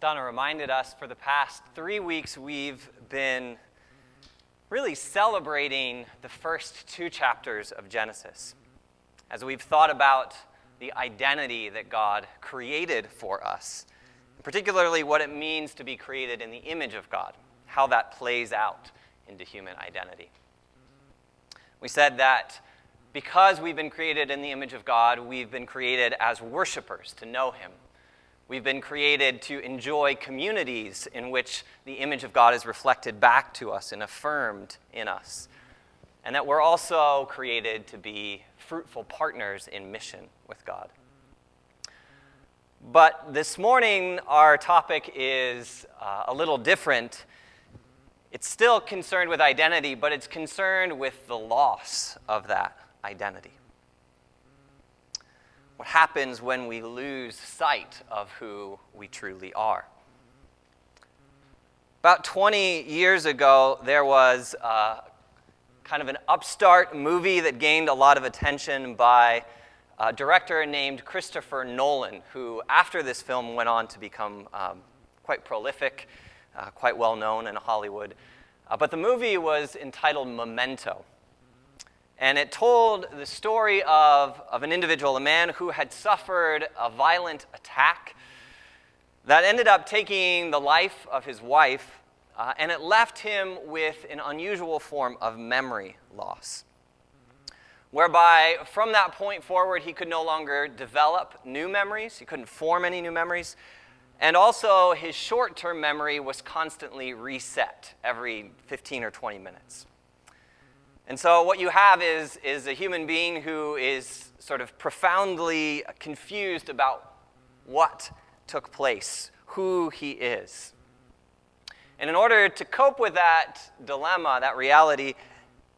Donna reminded us, for the past three weeks, we've been really celebrating the first two chapters of Genesis as we've thought about the identity that God created for us, particularly what it means to be created in the image of God, how that plays out into human identity. We said that because we've been created in the image of God, we've been created as worshipers to know Him We've been created to enjoy communities in which the image of God is reflected back to us and affirmed in us. And that we're also created to be fruitful partners in mission with God. But this morning, our topic is uh, a little different. It's still concerned with identity, but it's concerned with the loss of that identity what happens when we lose sight of who we truly are. About 20 years ago, there was uh, kind of an upstart movie that gained a lot of attention by a director named Christopher Nolan, who, after this film, went on to become um, quite prolific, uh, quite well known in Hollywood. Uh, but the movie was entitled Memento. And it told the story of, of an individual, a man who had suffered a violent attack that ended up taking the life of his wife, uh, and it left him with an unusual form of memory loss. Whereby, from that point forward, he could no longer develop new memories, he couldn't form any new memories, and also his short term memory was constantly reset every 15 or 20 minutes. And so, what you have is, is a human being who is sort of profoundly confused about what took place, who he is. And in order to cope with that dilemma, that reality,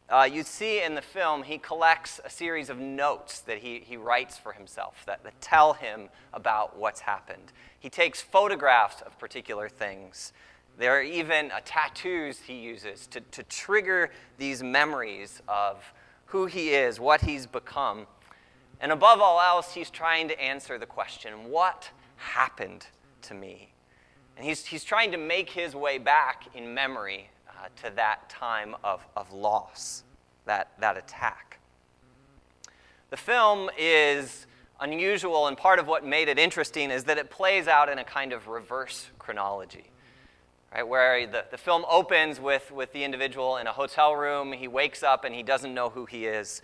uh, you see in the film, he collects a series of notes that he, he writes for himself that, that tell him about what's happened. He takes photographs of particular things there are even uh, tattoos he uses to, to trigger these memories of who he is, what he's become. And above all else, he's trying to answer the question what happened to me? And he's, he's trying to make his way back in memory uh, to that time of, of loss, that, that attack. The film is unusual, and part of what made it interesting is that it plays out in a kind of reverse chronology right, where the, the film opens with, with the individual in a hotel room. He wakes up and he doesn't know who he is.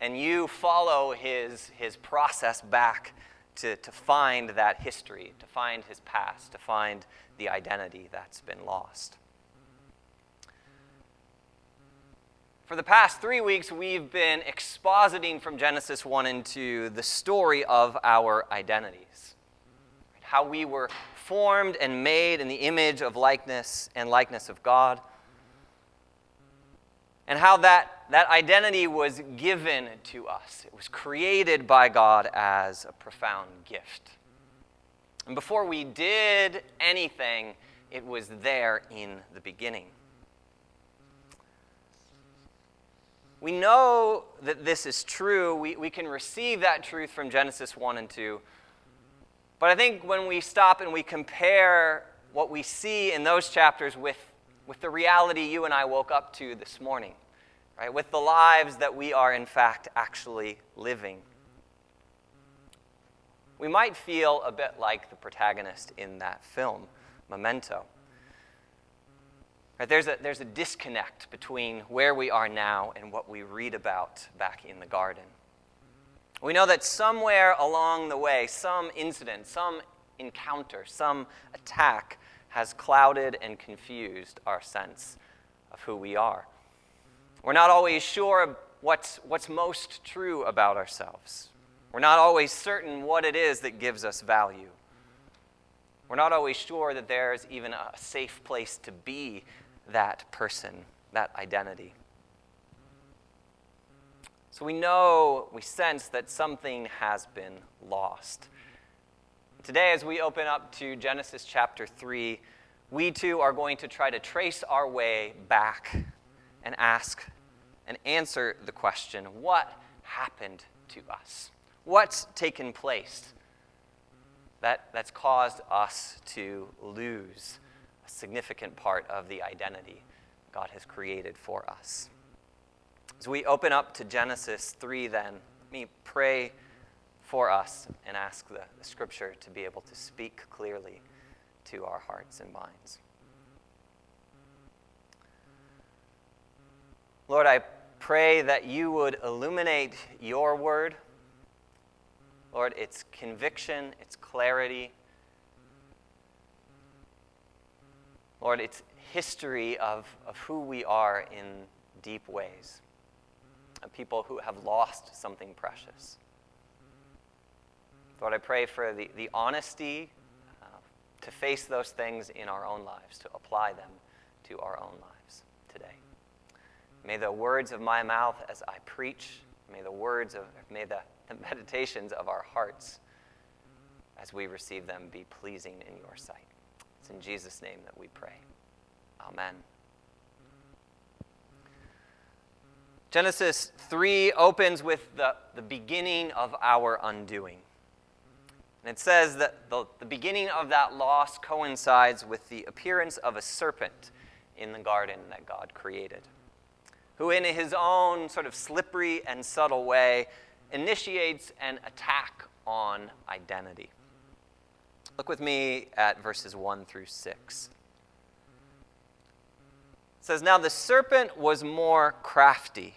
And you follow his, his process back to, to find that history, to find his past, to find the identity that's been lost. For the past three weeks, we've been expositing from Genesis 1 and 2 the story of our identities. How we were formed and made in the image of likeness and likeness of God. And how that, that identity was given to us. It was created by God as a profound gift. And before we did anything, it was there in the beginning. We know that this is true. We, we can receive that truth from Genesis 1 and 2 but I think when we stop and we compare what we see in those chapters with, with the reality you and I woke up to this morning, right, with the lives that we are in fact actually living, we might feel a bit like the protagonist in that film, Memento. Right, there's, a, there's a disconnect between where we are now and what we read about back in the garden. We know that somewhere along the way, some incident, some encounter, some attack has clouded and confused our sense of who we are. We're not always sure what's, what's most true about ourselves. We're not always certain what it is that gives us value. We're not always sure that there's even a safe place to be that person, that identity. We know, we sense that something has been lost. Today, as we open up to Genesis chapter 3, we too are going to try to trace our way back and ask and answer the question what happened to us? What's taken place that, that's caused us to lose a significant part of the identity God has created for us. As we open up to Genesis 3, then, let me pray for us and ask the, scripture to be able to speak clearly to our hearts and minds. Lord, I pray that you would illuminate your word. Lord, its conviction, its clarity. Lord, its history of, of who we are in deep ways, people who have lost something precious. Lord, I pray for the, the honesty uh, to face those things in our own lives, to apply them to our own lives today. May the words of my mouth as I preach, may the words of, may the, the meditations of our hearts as we receive them be pleasing in your sight. It's in Jesus' name that we pray. Amen. Genesis 3 opens with the, the beginning of our undoing. And it says that the, the beginning of that loss coincides with the appearance of a serpent in the garden that God created, who, in his own sort of slippery and subtle way, initiates an attack on identity. Look with me at verses 1 through 6. It says, Now the serpent was more crafty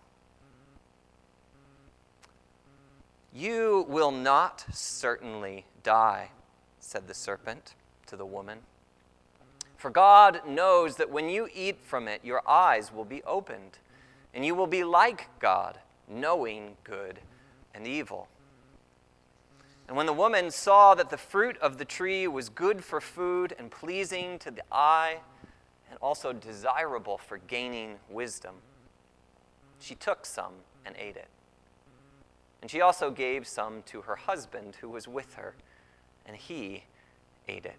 You will not certainly die, said the serpent to the woman. For God knows that when you eat from it, your eyes will be opened, and you will be like God, knowing good and evil. And when the woman saw that the fruit of the tree was good for food and pleasing to the eye, and also desirable for gaining wisdom, she took some and ate it. And she also gave some to her husband who was with her, and he ate it.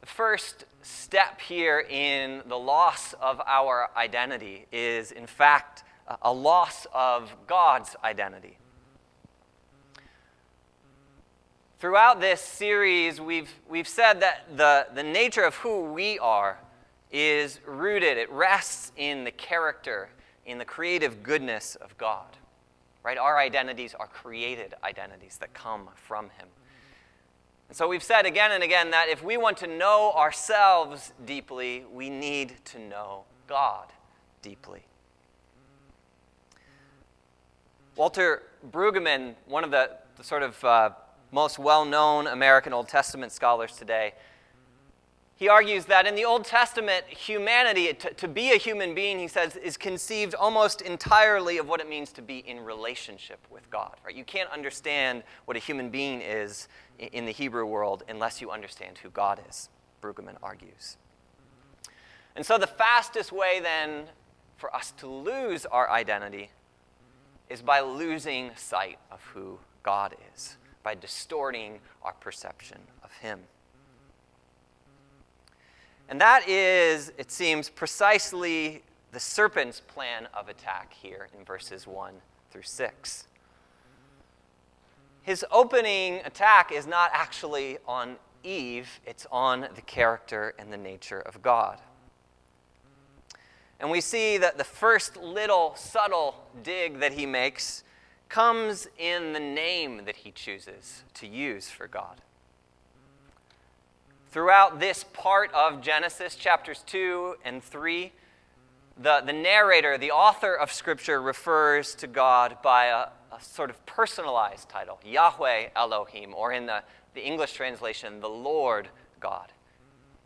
The first step here in the loss of our identity is, in fact, a loss of God's identity. Throughout this series, we've, we've said that the, the nature of who we are is rooted, it rests in the character, in the creative goodness of God. Right? Our identities are created identities that come from Him. And so we've said again and again that if we want to know ourselves deeply, we need to know God deeply. Walter Brueggemann, one of the, the sort of uh, most well known American Old Testament scholars today, he argues that in the Old Testament, humanity, to, to, be a human being, he says, is conceived almost entirely of what it means to be in relationship with God. Right? You can't understand what a human being is in the Hebrew world unless you understand who God is, Brueggemann argues. And so the fastest way then for us to lose our identity is by losing sight of who God is, by distorting our perception of Him. And that is, it seems, precisely the serpent's plan of attack here in verses 1 through 6. His opening attack is not actually on Eve, it's on the character and the nature of God. And we see that the first little subtle dig that he makes comes in the name that he chooses to use for God. Throughout this part of Genesis, chapters 2 and 3, the, the narrator, the author of Scripture, refers to God by a, a sort of personalized title Yahweh Elohim, or in the, the English translation, the Lord God.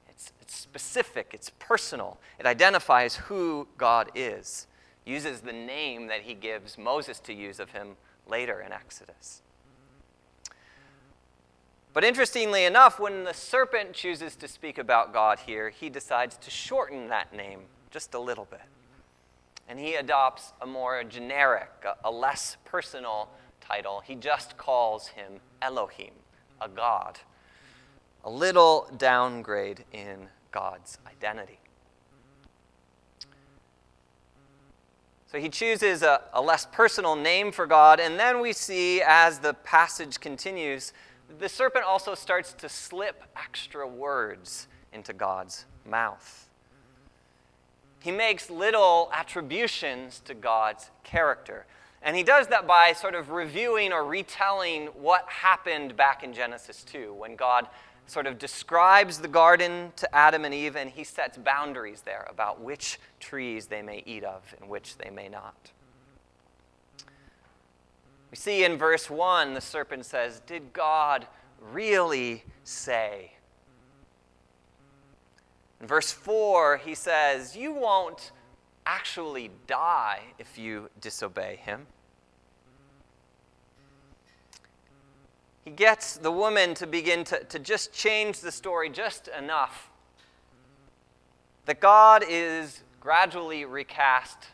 It's, it's specific, it's personal, it identifies who God is, uses the name that he gives Moses to use of him later in Exodus. But interestingly enough, when the serpent chooses to speak about God here, he decides to shorten that name just a little bit. And he adopts a more generic, a, less personal title. He just calls him Elohim, a God. A little downgrade in God's identity. So he chooses a, a, less personal name for God, and then we see as the passage continues, the serpent also starts to slip extra words into God's mouth. He makes little attributions to God's character. And he does that by sort of reviewing or retelling what happened back in Genesis 2 when God sort of describes the garden to Adam and Eve, and he sets boundaries there about which trees they may eat of and which they may not. We see in verse 1, the serpent says, Did God really say? In verse 4, he says, You won't actually die if you disobey him. he gets the woman to begin to, to just change the story just enough that God is gradually recast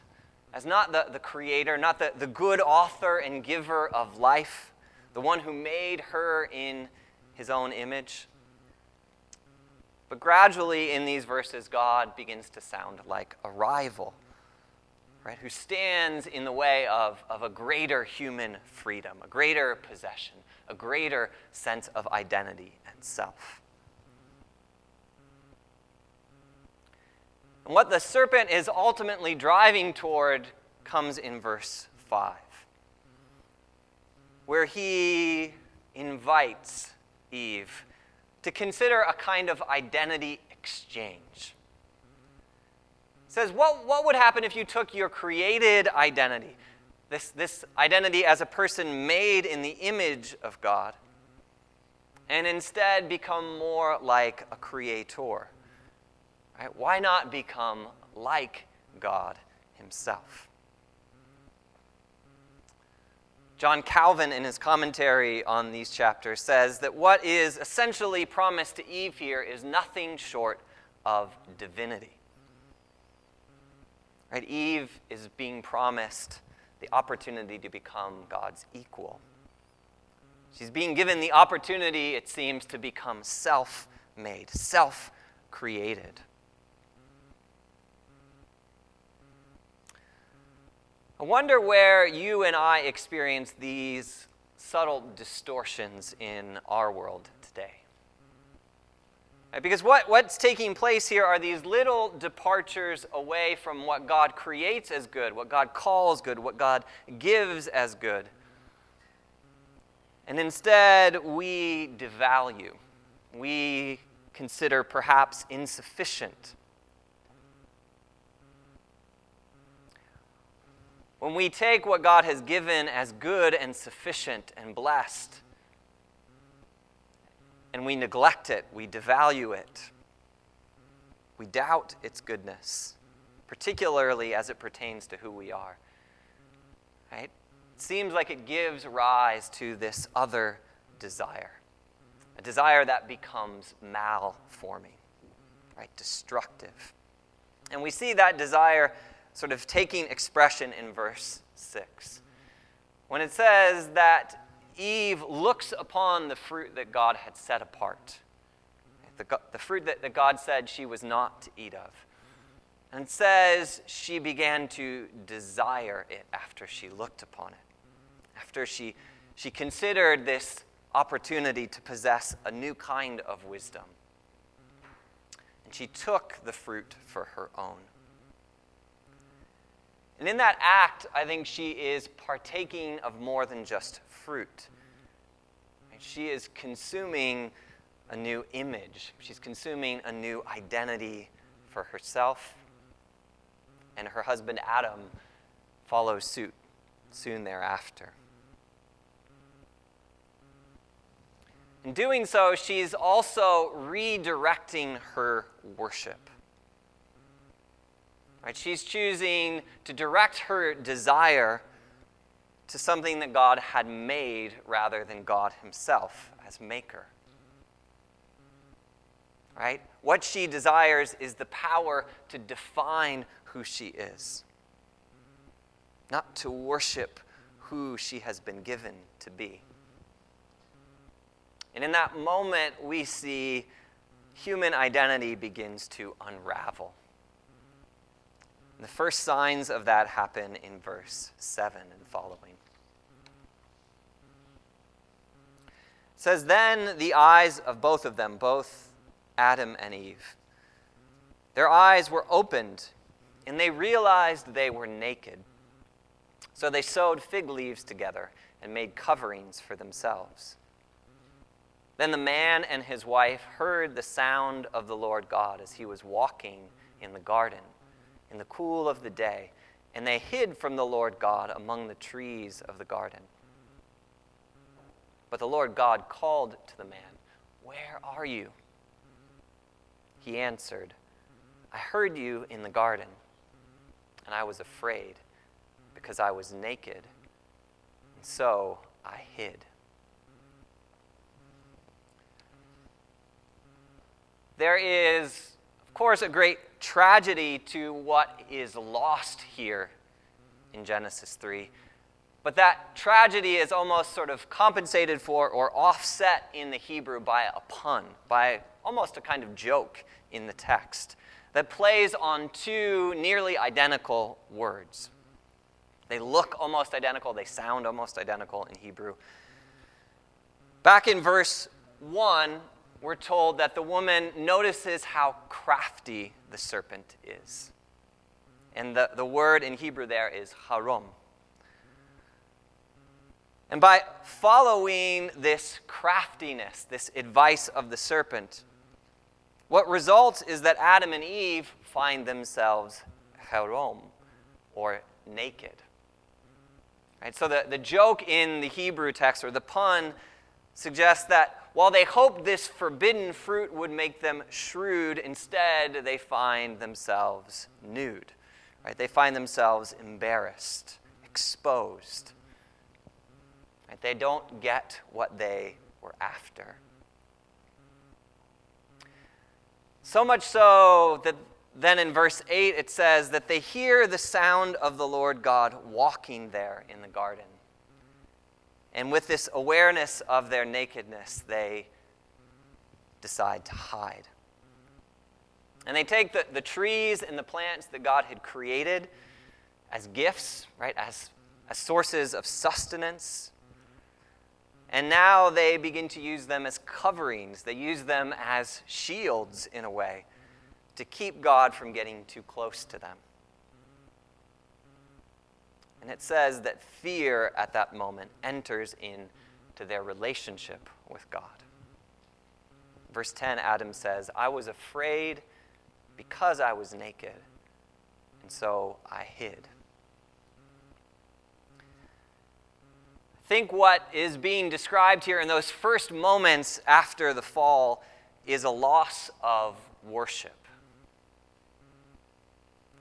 as not the, the creator, not the, the good author and giver of life, the one who made her in his own image. But gradually in these verses, God begins to sound like a rival, right, who stands in the way of, of a greater human freedom, a greater possession, a greater sense of identity and self. And what the serpent is ultimately driving toward comes in verse 5, where he invites Eve to consider a kind of identity exchange. He says, what, what would happen if you took your created identity, this, this identity as a person made in the image of God, and instead become more like a creator. Right? Why not become like God Himself? John Calvin, in his commentary on these chapters, says that what is essentially promised to Eve here is nothing short of divinity. Right? Eve is being promised the opportunity to become God's equal. She's being given the opportunity, it seems, to become self made, self created. I wonder where you and I experience these subtle distortions in our world today. Because what, what's taking place here are these little departures away from what God creates as good, what God calls good, what God gives as good. And instead, we devalue, we consider perhaps insufficient. When we take what God has given as good and sufficient and blessed, and we neglect it, we devalue it, we doubt its goodness, particularly as it pertains to who we are. Right? It seems like it gives rise to this other desire, a desire that becomes malforming, right? Destructive. And we see that desire sort of taking expression in verse 6. When it says that Eve looks upon the fruit that God had set apart, the, the fruit that, that God said she was not to eat of. And says she began to desire it after she looked upon it, after she, she considered this opportunity to possess a new kind of wisdom. And she took the fruit for her own. And in that act, I think she is partaking of more than just fruit. She is consuming a new image, she's consuming a new identity for herself. And her husband Adam follows suit soon thereafter. In doing so, she's also redirecting her worship. Right? She's choosing to direct her desire to something that God had made rather than God Himself as maker. right? What she desires is the power to define who she is, not to worship who she has been given to be. And in that moment, we see human identity begins to unravel. The first signs of that happen in verse 7 and following. It says, Then the eyes of both of them, both Adam and Eve, their eyes were opened, and they realized they were naked. So they sewed fig leaves together and made coverings for themselves. Then the man and his wife heard the sound of the Lord God as he was walking in the garden in the cool of the day, and they hid from the Lord God among the trees of the garden. But the Lord God called to the man, Where are you? He answered, I heard you in the garden, and I was afraid because I was naked, and so I hid. There is, of course, a great tragedy to what is lost here in Genesis 3. But that tragedy is almost sort of compensated for or offset in the Hebrew by a pun, by almost a kind of joke in the text that plays on two nearly identical words. They look almost identical, they sound almost identical in Hebrew. Back in verse 1, we're told that the woman notices how crafty the serpent is. And the, the word in Hebrew there is harom. And by following this craftiness, this advice of the serpent, what results is that Adam and Eve find themselves harom, or naked. Right? So the, the joke in the Hebrew text, or the pun, suggests that while they hoped this forbidden fruit would make them shrewd, instead they find themselves nude. Right? They find themselves embarrassed, exposed. Right? They don't get what they were after. So much so that then in verse 8 it says that they hear the sound of the Lord God walking there in the garden. And with this awareness of their nakedness, they decide to hide. And they take the, the trees and the plants that God had created as gifts, right, as, as sources of sustenance. And now they begin to use them as coverings. They use them as shields, in a way, to keep God from getting too close to them. And it says that fear at that moment enters into their relationship with God. Verse 10, Adam says, I was afraid because I was naked, and so I hid. Think what is being described here in those first moments after the fall is a loss of worship.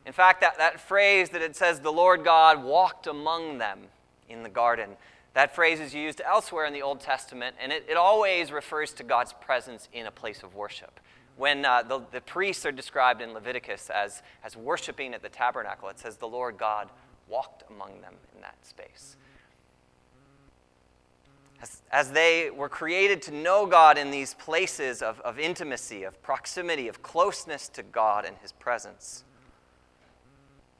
In fact, that, that phrase that it says, the Lord God walked among them in the garden, that phrase is used elsewhere in the Old Testament, and it, it always refers to God's presence in a place of worship. When uh, the, the priests are described in Leviticus as, as worshiping at the tabernacle, it says the Lord God walked among them in that space. As, as they were created to know God in these places of, of intimacy, of proximity, of closeness to God and His presence.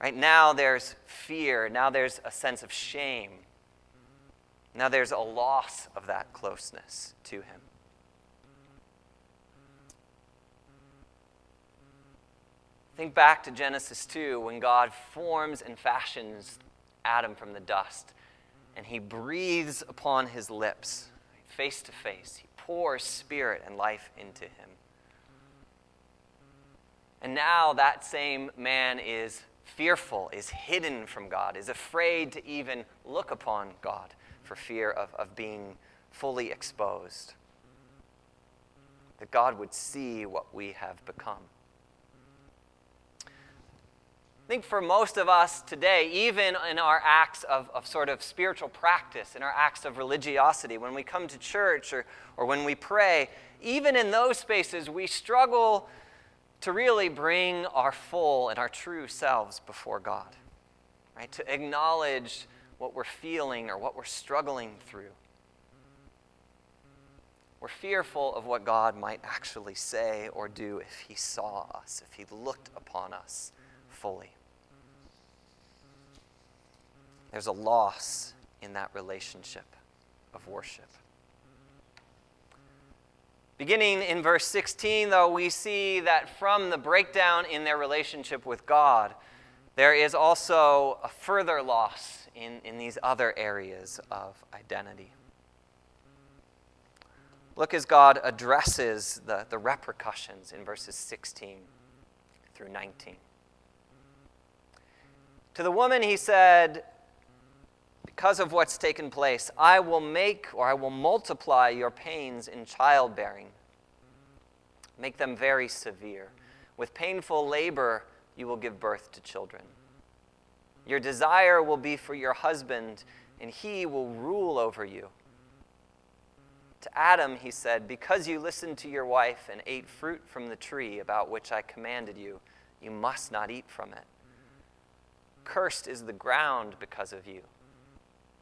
Right now there's fear, now there's a sense of shame. Now there's a loss of that closeness to him. Think back to Genesis 2 when God forms and fashions Adam from the dust and he breathes upon his lips, face to face. He pours spirit and life into him. And now that same man is fearful, is hidden from God, is afraid to even look upon God for fear of, of being fully exposed. That God would see what we have become. I think for most of us today, even in our acts of, of sort of spiritual practice, in our acts of religiosity, when we come to church or, or when we pray, even in those spaces, we struggle to really bring our full and our true selves before God, right? To acknowledge what we're feeling or what we're struggling through. We're fearful of what God might actually say or do if He saw us, if He looked upon us fully. There's a loss in that relationship of worship. Beginning in verse 16, though, we see that from the breakdown in their relationship with God, there is also a further loss in, in these other areas of identity. Look as God addresses the, the repercussions in verses 16 through 19. To the woman, he said, because of what's taken place, I will make or I will multiply your pains in childbearing, make them very severe. With painful labor, you will give birth to children. Your desire will be for your husband, and he will rule over you. To Adam, he said, Because you listened to your wife and ate fruit from the tree about which I commanded you, you must not eat from it. Cursed is the ground because of you.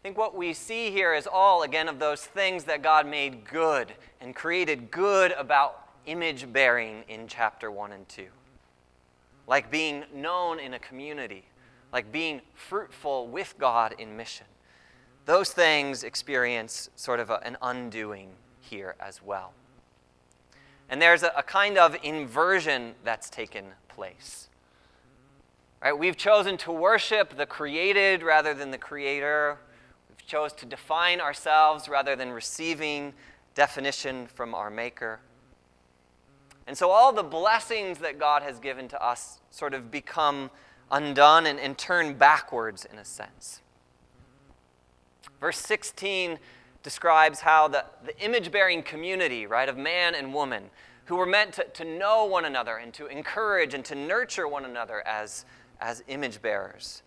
I think what we see here is all, again, of those things that God made good and created good about image bearing in chapter 1 and 2. Like being known in a community, like being fruitful with God in mission. Those things experience sort of a, an undoing here as well. And there's a, a kind of inversion that's taken place. Right? We've chosen to worship the created rather than the creator chose to define ourselves rather than receiving definition from our Maker. And so all the blessings that God has given to us sort of become undone and, and turn backwards in a sense. Verse 16 describes how the, the image bearing community, right, of man and woman, who were meant to, to know one another and to encourage and to nurture one another as, as image bearers,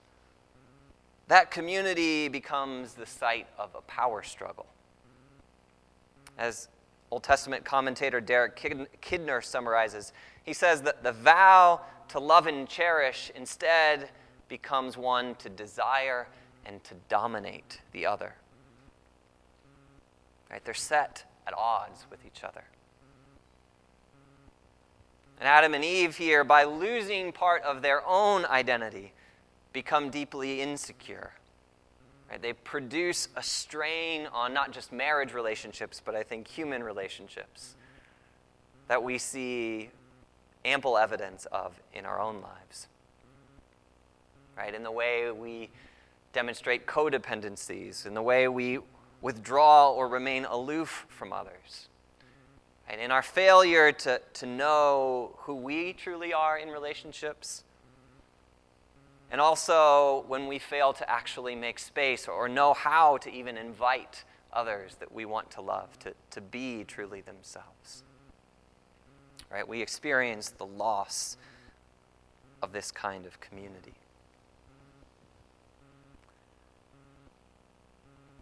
that community becomes the site of a power struggle. As Old Testament commentator Derek Kidner summarizes, he says that the vow to love and cherish instead becomes one to desire and to dominate the other. Right? They're set at odds with each other. And Adam and Eve here, by losing part of their own identity, become deeply insecure. Right? They produce a strain on not just marriage relationships, but I think human relationships that we see ample evidence of in our own lives. Right? In the way we demonstrate codependencies, in the way we withdraw or remain aloof from others. And in our failure to, to know who we truly are in relationships, and also when we fail to actually make space or know how to even invite others that we want to love to, to be truly themselves. Right? We experience the loss of this kind of community.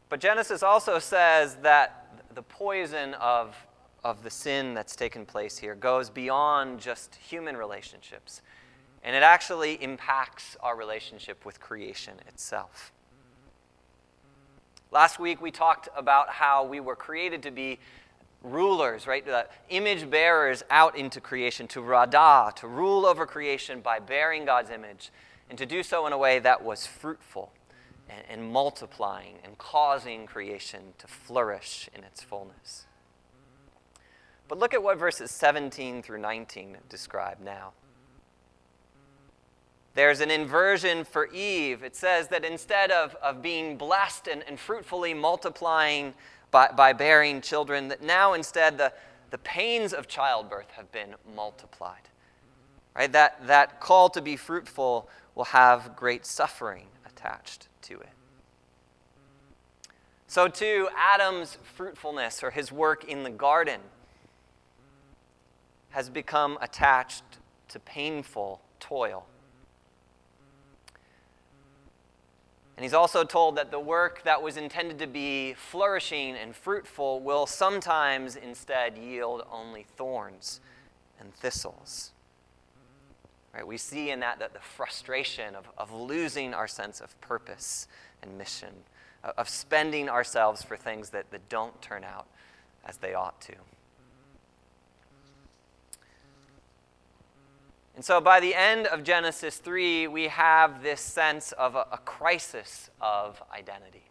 But Genesis also says that the poison of, of the sin that's taken place here goes beyond just human relationships and it actually impacts our relationship with creation itself. Last week we talked about how we were created to be rulers, right? The image bearers out into creation, to radah, to rule over creation by bearing God's image, and to do so in a way that was fruitful and, and multiplying and causing creation to flourish in its fullness. But look at what verses 17 through 19 describe now. There's an inversion for Eve. It says that instead of, of being blessed and, and fruitfully multiplying by, by bearing children, that now instead the, the pains of childbirth have been multiplied. Right? That, that call to be fruitful will have great suffering attached to it. So, too, Adam's fruitfulness or his work in the garden has become attached to painful toil. And he's also told that the work that was intended to be flourishing and fruitful will sometimes instead yield only thorns and thistles. Right? We see in that, that the frustration of, of losing our sense of purpose and mission, of spending ourselves for things that, that don't turn out as they ought to. And so by the end of Genesis 3, we have this sense of a, a crisis of identity.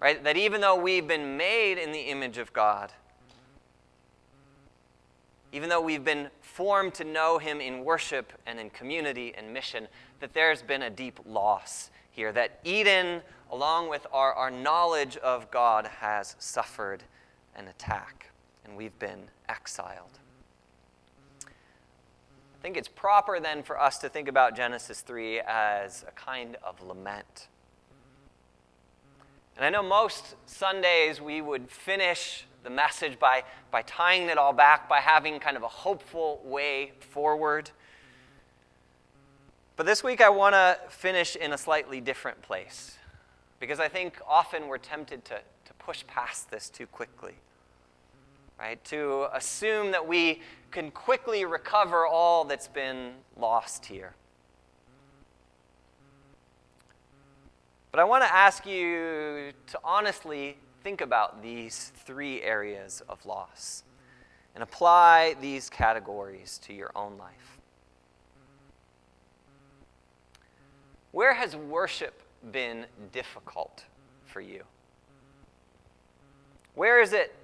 Right? That even though we've been made in the image of God, even though we've been formed to know Him in worship and in community and mission, that there's been a deep loss here. That Eden, along with our, our knowledge of God, has suffered an attack, and we've been exiled. I think it's proper then for us to think about Genesis 3 as a kind of lament. And I know most Sundays we would finish the message by, by tying it all back, by having kind of a hopeful way forward. But this week I want to finish in a slightly different place because I think often we're tempted to, to push past this too quickly right? To assume that we can quickly recover all that's been lost here. But I want to ask you to honestly think about these three areas of loss and apply these categories to your own life. Where has worship been difficult for you? Where is it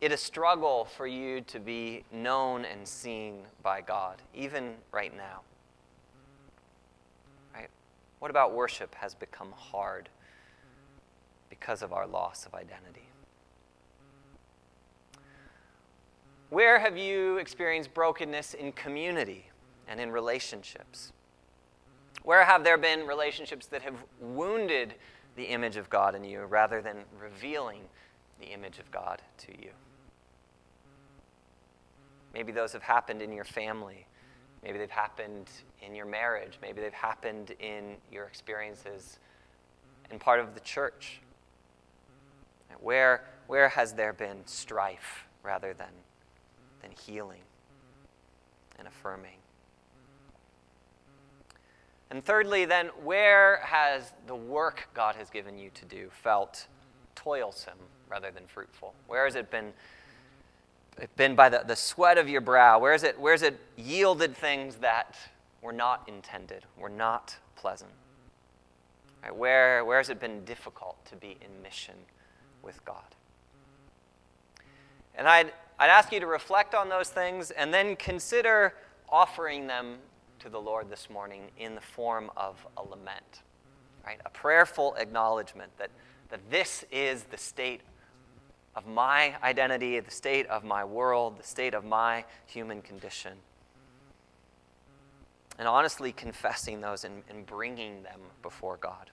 it a struggle for you to be known and seen by God, even right now. Right? What about worship has become hard because of our loss of identity? Where have you experienced brokenness in community and in relationships? Where have there been relationships that have wounded the image of God in you rather than revealing the image of God to you? Maybe those have happened in your family. Maybe they've happened in your marriage. Maybe they've happened in your experiences in part of the church. Where, where has there been strife rather than, than healing and affirming? And thirdly, then, where has the work God has given you to do felt toilsome rather than fruitful? Where has it been been by the, the sweat of your brow? Where is it, where is it yielded things that were not intended, were not pleasant? Right? Where, where has it been difficult to be in mission with God? And I'd, I'd ask you to reflect on those things and then consider offering them to the Lord this morning in the form of a lament, right? A prayerful acknowledgement that, that this is the state of my identity, the state of my world, the state of my human condition. And honestly confessing those and, and bringing them before God.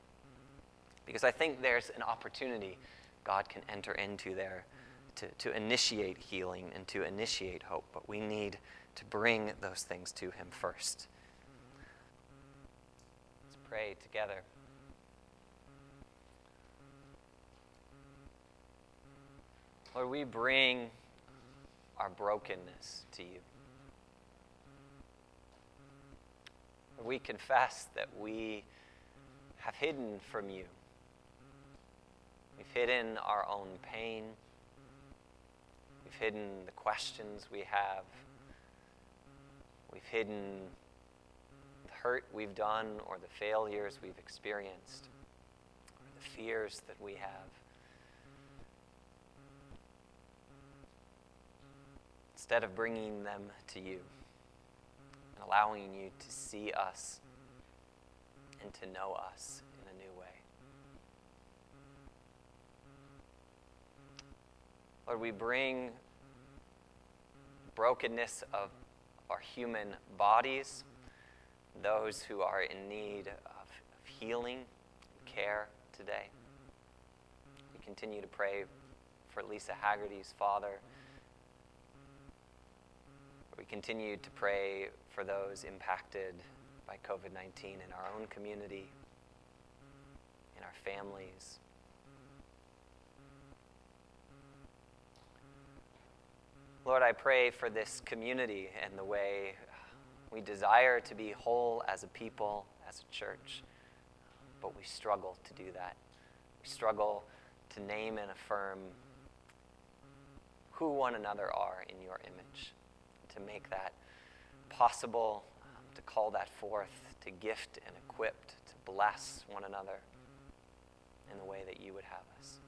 Because I think there's an opportunity God can enter into there to, to initiate healing and to initiate hope. But we need to bring those things to Him first. Let's pray together. Lord, we bring our brokenness to you. We confess that we have hidden from you. We've hidden our own pain. We've hidden the questions we have. We've hidden the hurt we've done or the failures we've experienced or the fears that we have. Instead of bringing them to you. And allowing you to see us and to know us in a new way. Lord, we bring brokenness of our human bodies, those who are in need of, healing, care today. We continue to pray for Lisa Haggerty's father. We continue to pray for those impacted by COVID 19 in our own community, in our families. Lord, I pray for this community and the way we desire to be whole as a people, as a church, but we struggle to do that. We struggle to name and affirm who one another are in your image, to make that possible, um, to call that forth, to gift and equip, to bless one another in the way that you would have us.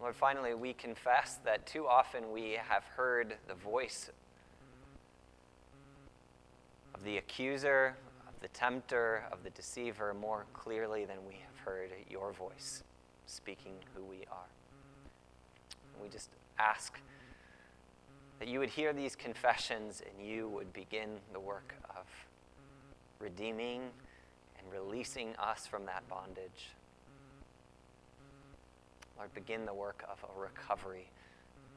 Lord, finally, we confess that too often we have heard the voice of the accuser, of the tempter, of the deceiver more clearly than we have heard your voice speaking who we are. We just ask that you would hear these confessions and you would begin the work of redeeming and releasing us from that bondage. Lord, begin the work of a recovery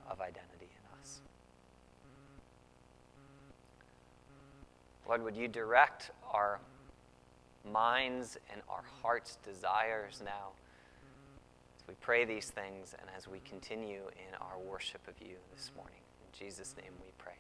of identity in us. Lord, would you direct our minds and our heart's desires now we pray these things and as we continue in our worship of you this morning. In Jesus' name we pray.